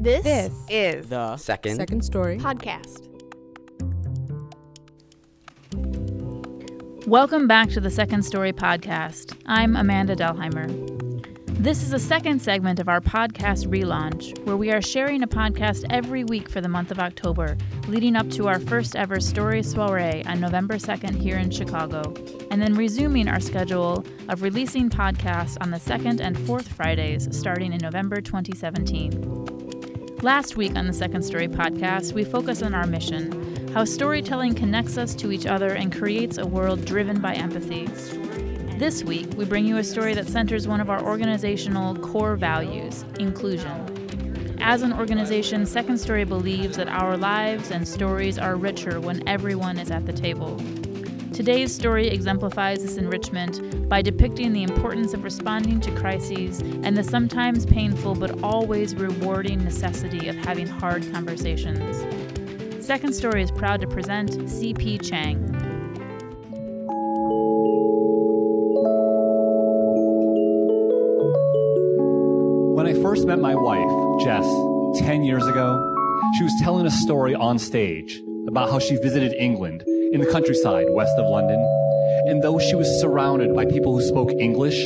This, This is The Second. second story. podcast. Welcome back to the Second Story Podcast. I'm Amanda Delheimer. This is a second segment of our podcast relaunch, where we are sharing a podcast every week for the month of October, leading up to our first ever story soiree on November 2nd here in Chicago, and then resuming our schedule of releasing podcasts on the second and fourth Fridays starting in November 2017. Last week on the Second Story podcast, we focus on our mission how storytelling connects us to each other and creates a world driven by empathy. This week, we bring you a story that centers one of our organizational core values inclusion. As an organization, Second Story believes that our lives and stories are richer when everyone is at the table. Today's story exemplifies this enrichment by depicting the importance of responding to crises and the sometimes painful but always rewarding necessity of having hard conversations. Second Story is proud to present CP Chang. When I first met my wife, Jess, 10 years ago, she was telling a story on stage about how she visited England in the countryside west of London. And though she was surrounded by people who spoke English,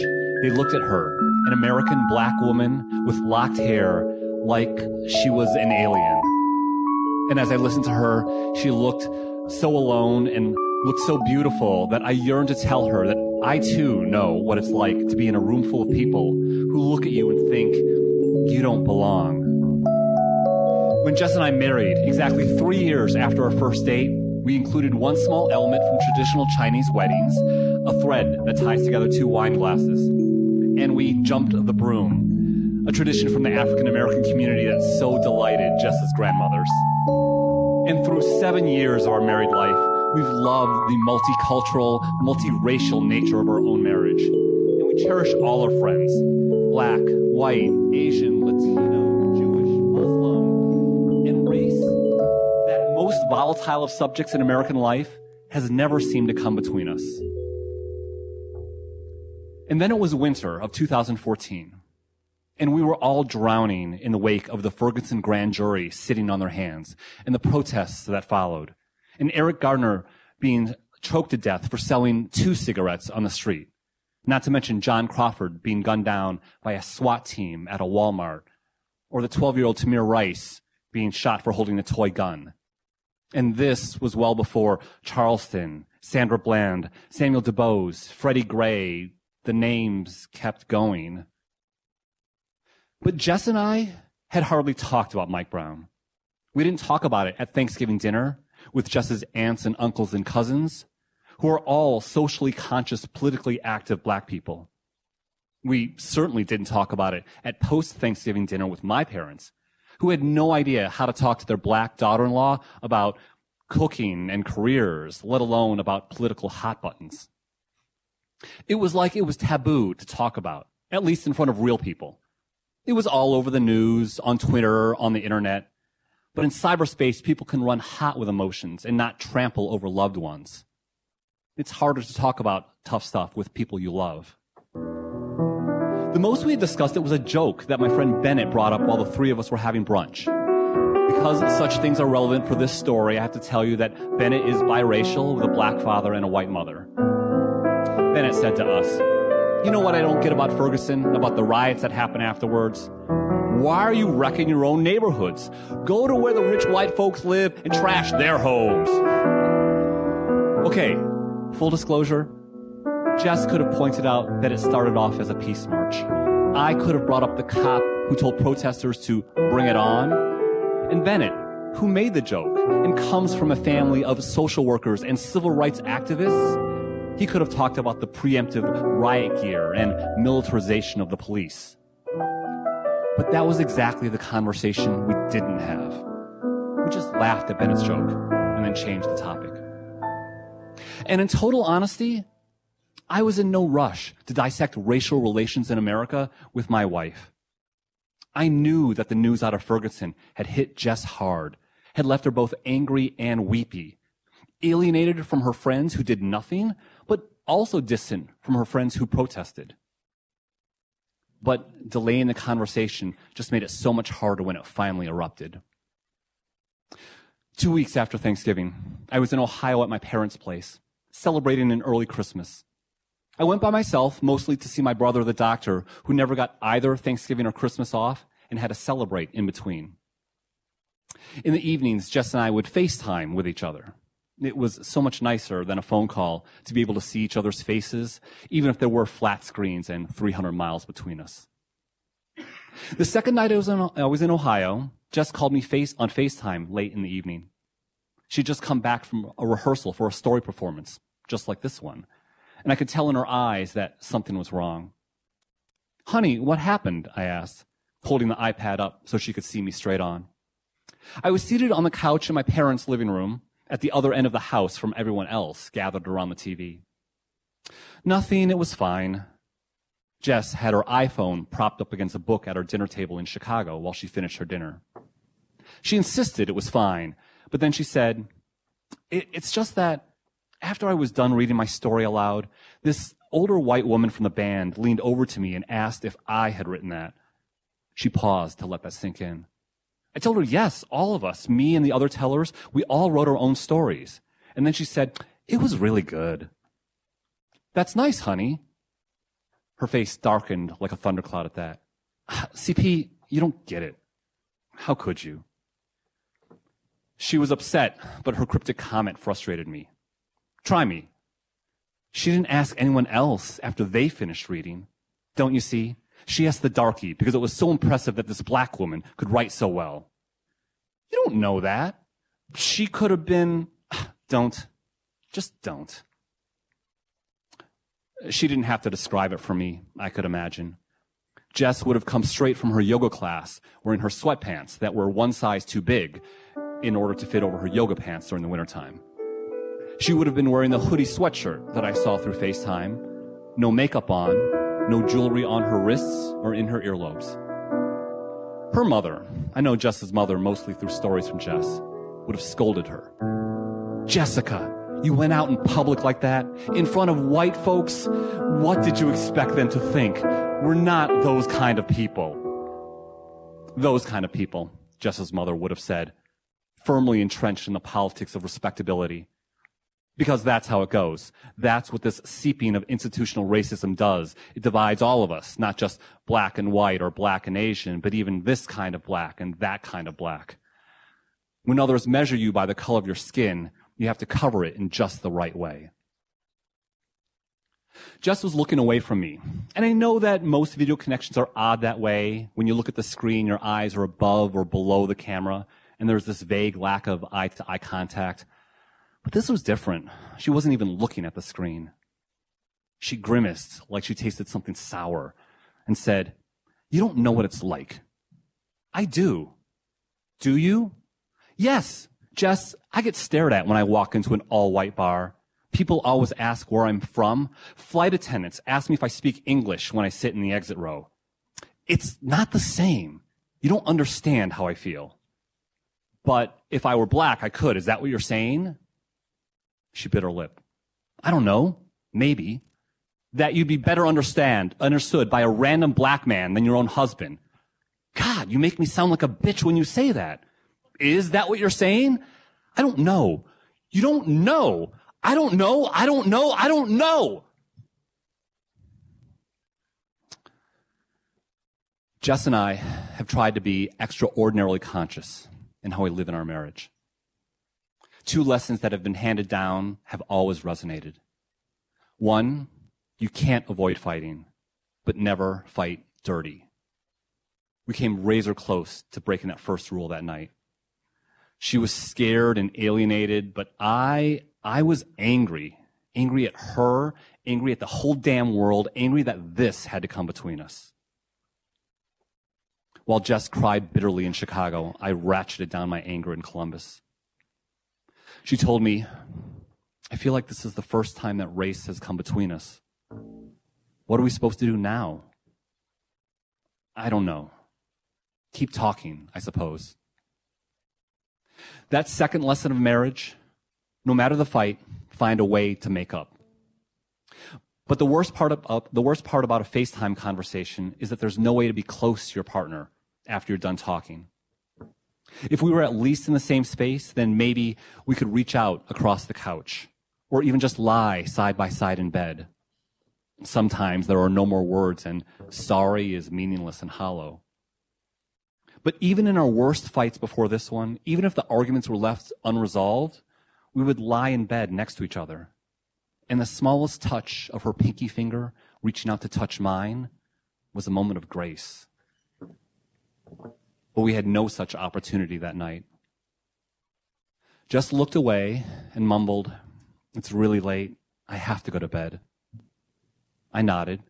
they looked at her, an American black woman with locked hair, like she was an alien. And as I listened to her, she looked so alone and looked so beautiful that I yearned to tell her that I too know what it's like to be in a room full of people who look at you and think you don't belong. When Jess and I married, exactly three years after our first date, we included one small element from traditional Chinese weddings, a thread that ties together two wine glasses. And we jumped the broom, a tradition from the African American community that so delighted Jess's grandmothers. And through seven years of our married life, we've loved the multicultural, multiracial nature of our own marriage. And we cherish all our friends black, white, Asian, most volatile of subjects in American life has never seemed to come between us. And then it was winter of 2014. And we were all drowning in the wake of the Ferguson grand jury sitting on their hands and the protests that followed. And Eric Gardner being choked to death for selling two cigarettes on the street. Not to mention John Crawford being gunned down by a SWAT team at a Walmart. Or the 12 year old Tamir Rice being shot for holding a toy gun. And this was well before Charleston, Sandra Bland, Samuel DuBose, Freddie Gray, the names kept going. But Jess and I had hardly talked about Mike Brown. We didn't talk about it at Thanksgiving dinner with Jess's aunts and uncles and cousins, who are all socially conscious, politically active black people. We certainly didn't talk about it at post Thanksgiving dinner with my parents, who had no idea how to talk to their black daughter in law about cooking and careers, let alone about political hot buttons. It was like it was taboo to talk about, at least in front of real people. It was all over the news, on Twitter, on the internet. But in cyberspace, people can run hot with emotions and not trample over loved ones. It's harder to talk about tough stuff with people you love. The most we had discussed it was a joke that my friend Bennett brought up while the three of us were having brunch. Because such things are relevant for this story, I have to tell you that Bennett is biracial with a black father and a white mother. Bennett said to us, You know what I don't get about Ferguson, about the riots that happened afterwards? Why are you wrecking your own neighborhoods? Go to where the rich white folks live and trash their homes. Okay, full disclosure, Jess could have pointed out that it started off as a peace march. I could have brought up the cop who told protesters to bring it on. And Bennett, who made the joke and comes from a family of social workers and civil rights activists, he could have talked about the preemptive riot gear and militarization of the police. But that was exactly the conversation we didn't have. We just laughed at Bennett's joke and then changed the topic. And in total honesty, I was in no rush to dissect racial relations in America with my wife. I knew that the news out of Ferguson had hit Jess hard, had left her both angry and weepy, alienated from her friends who did nothing, but also distant from her friends who protested. but delaying the conversation just made it so much harder when it finally erupted. Two weeks after Thanksgiving, I was in Ohio at my parents' place, celebrating an early Christmas. I went by myself, mostly to see my brother, the doctor, who never got either Thanksgiving or Christmas off and had to celebrate in between. In the evenings, Jess and I would FaceTime with each other. It was so much nicer than a phone call to be able to see each other's faces, even if there were flat screens and 300 miles between us. The second night I was in, I was in Ohio, Jess called me face, on FaceTime late in the evening. She'd just come back from a rehearsal for a story performance, just like this one. And I could tell in her eyes that something was wrong. Honey, what happened? I asked, holding the iPad up so she could see me straight on. I was seated on the couch in my parents' living room at the other end of the house from everyone else gathered around the TV. Nothing, it was fine. Jess had her iPhone propped up against a book at her dinner table in Chicago while she finished her dinner. She insisted it was fine, but then she said, it, It's just that after I was done reading my story aloud, this older white woman from the band leaned over to me and asked if I had written that. She paused to let that sink in. I told her, yes, all of us, me and the other tellers, we all wrote our own stories. And then she said, it was really good. That's nice, honey. Her face darkened like a thundercloud at that. CP, you don't get it. How could you? She was upset, but her cryptic comment frustrated me. Try me. She didn't ask anyone else after they finished reading. Don't you see? She asked the darky because it was so impressive that this black woman could write so well. You don't know that. She could have been, don't, just don't. She didn't have to describe it for me, I could imagine. Jess would have come straight from her yoga class wearing her sweatpants that were one size too big in order to fit over her yoga pants during the wintertime. She would have been wearing the hoodie sweatshirt that I saw through FaceTime, no makeup on, no jewelry on her wrists or in her earlobes. Her mother, I know Jess's mother mostly through stories from Jess, would have scolded her. Jessica, you went out in public like that, in front of white folks? What did you expect them to think? We're not those kind of people. Those kind of people, Jess's mother would have said, firmly entrenched in the politics of respectability because that's how it goes. That's what this seeping of institutional racism does. It divides all of us, not just black and white or black and Asian, but even this kind of black and that kind of black. When others measure you by the color of your skin, you have to cover it in just the right way. Jess was looking away from me. And I know that most video connections are odd that way. When you look at the screen, your eyes are above or below the camera, and there's this vague lack of eye to eye contact. But this was different. She wasn't even looking at the screen. She grimaced like she tasted something sour and said, You don't know what it's like. I do. Do you? Yes, Jess, I get stared at when I walk into an all white bar. People always ask where I'm from. Flight attendants ask me if I speak English when I sit in the exit row. It's not the same. You don't understand how I feel. But if I were black, I could. Is that what you're saying? She bit her lip. I don't know. Maybe. That you'd be better understand, understood by a random black man than your own husband. God, you make me sound like a bitch when you say that. Is that what you're saying? I don't know. You don't know. I don't know. I don't know. I don't know. Jess and I have tried to be extraordinarily conscious in how we live in our marriage two lessons that have been handed down have always resonated. One, you can't avoid fighting, but never fight dirty. We came razor close to breaking that first rule that night. She was scared and alienated, but I, I was angry. Angry at her, angry at the whole damn world, angry that this had to come between us. While Jess cried bitterly in Chicago, I ratcheted down my anger in Columbus. She told me, I feel like this is the first time that race has come between us. What are we supposed to do now? I don't know. Keep talking, I suppose. That second lesson of marriage, no matter the fight, find a way to make up. But the worst part of, uh, the worst part about a FaceTime conversation is that there's no way to be close to your partner after you're done talking. If we were at least in the same space, then maybe we could reach out across the couch or even just lie side by side in bed. Sometimes there are no more words and sorry is meaningless and hollow. But even in our worst fights before this one, even if the arguments were left unresolved, we would lie in bed next to each other. And the smallest touch of her pinky finger reaching out to touch mine was a moment of grace. But we had no such opportunity that night. Just looked away and mumbled, It's really late. I have to go to bed. I nodded.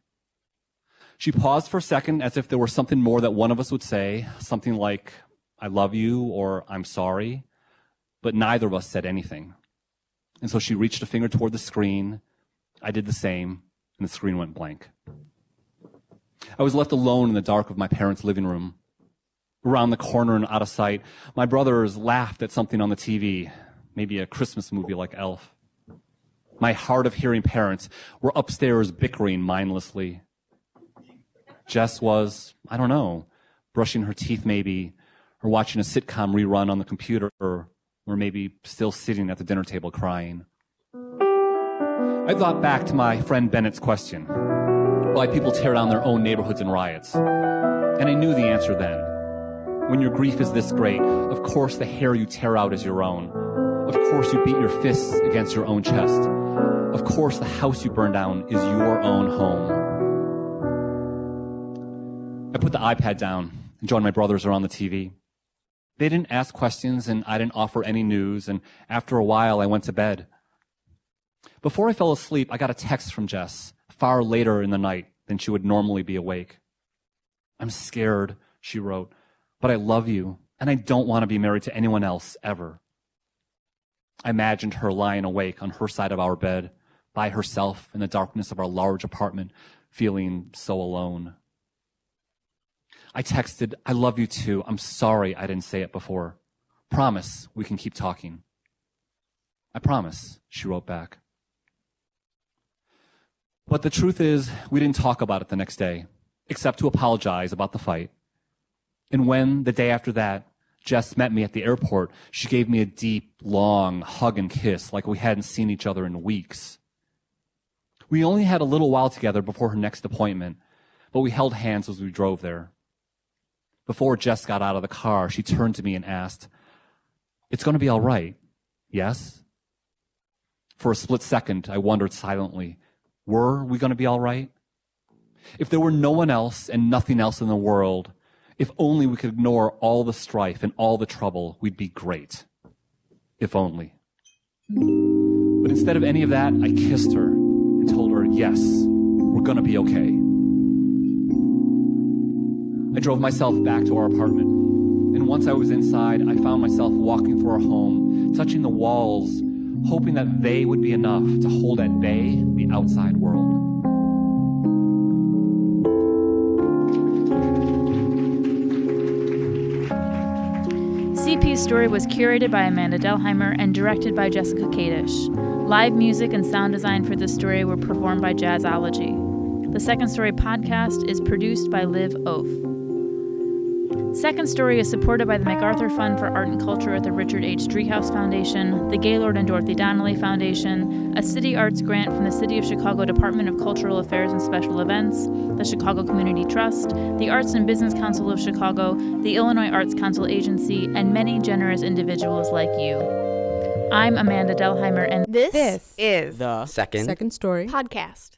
She paused for a second as if there were something more that one of us would say, something like, I love you or I'm sorry. But neither of us said anything. And so she reached a finger toward the screen. I did the same, and the screen went blank. I was left alone in the dark of my parents' living room. Around the corner and out of sight, my brothers laughed at something on the TV, maybe a Christmas movie like Elf. My hard of hearing parents were upstairs bickering mindlessly. Jess was, I don't know, brushing her teeth maybe, or watching a sitcom rerun on the computer, or, or maybe still sitting at the dinner table crying. I thought back to my friend Bennett's question why people tear down their own neighborhoods in riots. And I knew the answer then. When your grief is this great, of course the hair you tear out is your own. Of course you beat your fists against your own chest. Of course the house you burn down is your own home. I put the iPad down and joined my brothers around the TV. They didn't ask questions and I didn't offer any news, and after a while I went to bed. Before I fell asleep, I got a text from Jess far later in the night than she would normally be awake. I'm scared, she wrote, but I love you, and I don't want to be married to anyone else ever. I imagined her lying awake on her side of our bed, by herself in the darkness of our large apartment, feeling so alone. I texted, I love you too. I'm sorry I didn't say it before. Promise we can keep talking. I promise, she wrote back. But the truth is, we didn't talk about it the next day, except to apologize about the fight. And when, the day after that, Jess met me at the airport, she gave me a deep, long hug and kiss like we hadn't seen each other in weeks. We only had a little while together before her next appointment, but we held hands as we drove there. Before Jess got out of the car, she turned to me and asked, It's going to be all right, yes? For a split second, I wondered silently, were we going to be all right? If there were no one else and nothing else in the world, if only we could ignore all the strife and all the trouble, we'd be great. If only. But instead of any of that, I kissed her and told her, yes, we're to be okay. I drove myself back to our apartment. And once I was inside, I found myself walking through our home, touching the walls, hoping that they would be enough to hold at bay the outside world. Story was curated by Amanda Delheimer and directed by Jessica Kadish. Live music and sound design for this story were performed by Jazzology. The Second Story podcast is produced by Liv Oaf. Second Story is supported by the MacArthur Fund for Art and Culture at the Richard H. Driehaus Foundation, the Gaylord and Dorothy Donnelley Foundation, a City Arts grant from the City of Chicago Department of Cultural Affairs and Special Events, the Chicago Community Trust, the Arts and Business Council of Chicago, the Illinois Arts Council Agency, and many generous individuals like you. I'm Amanda Delheimer, and This, This is the Second. second story podcast.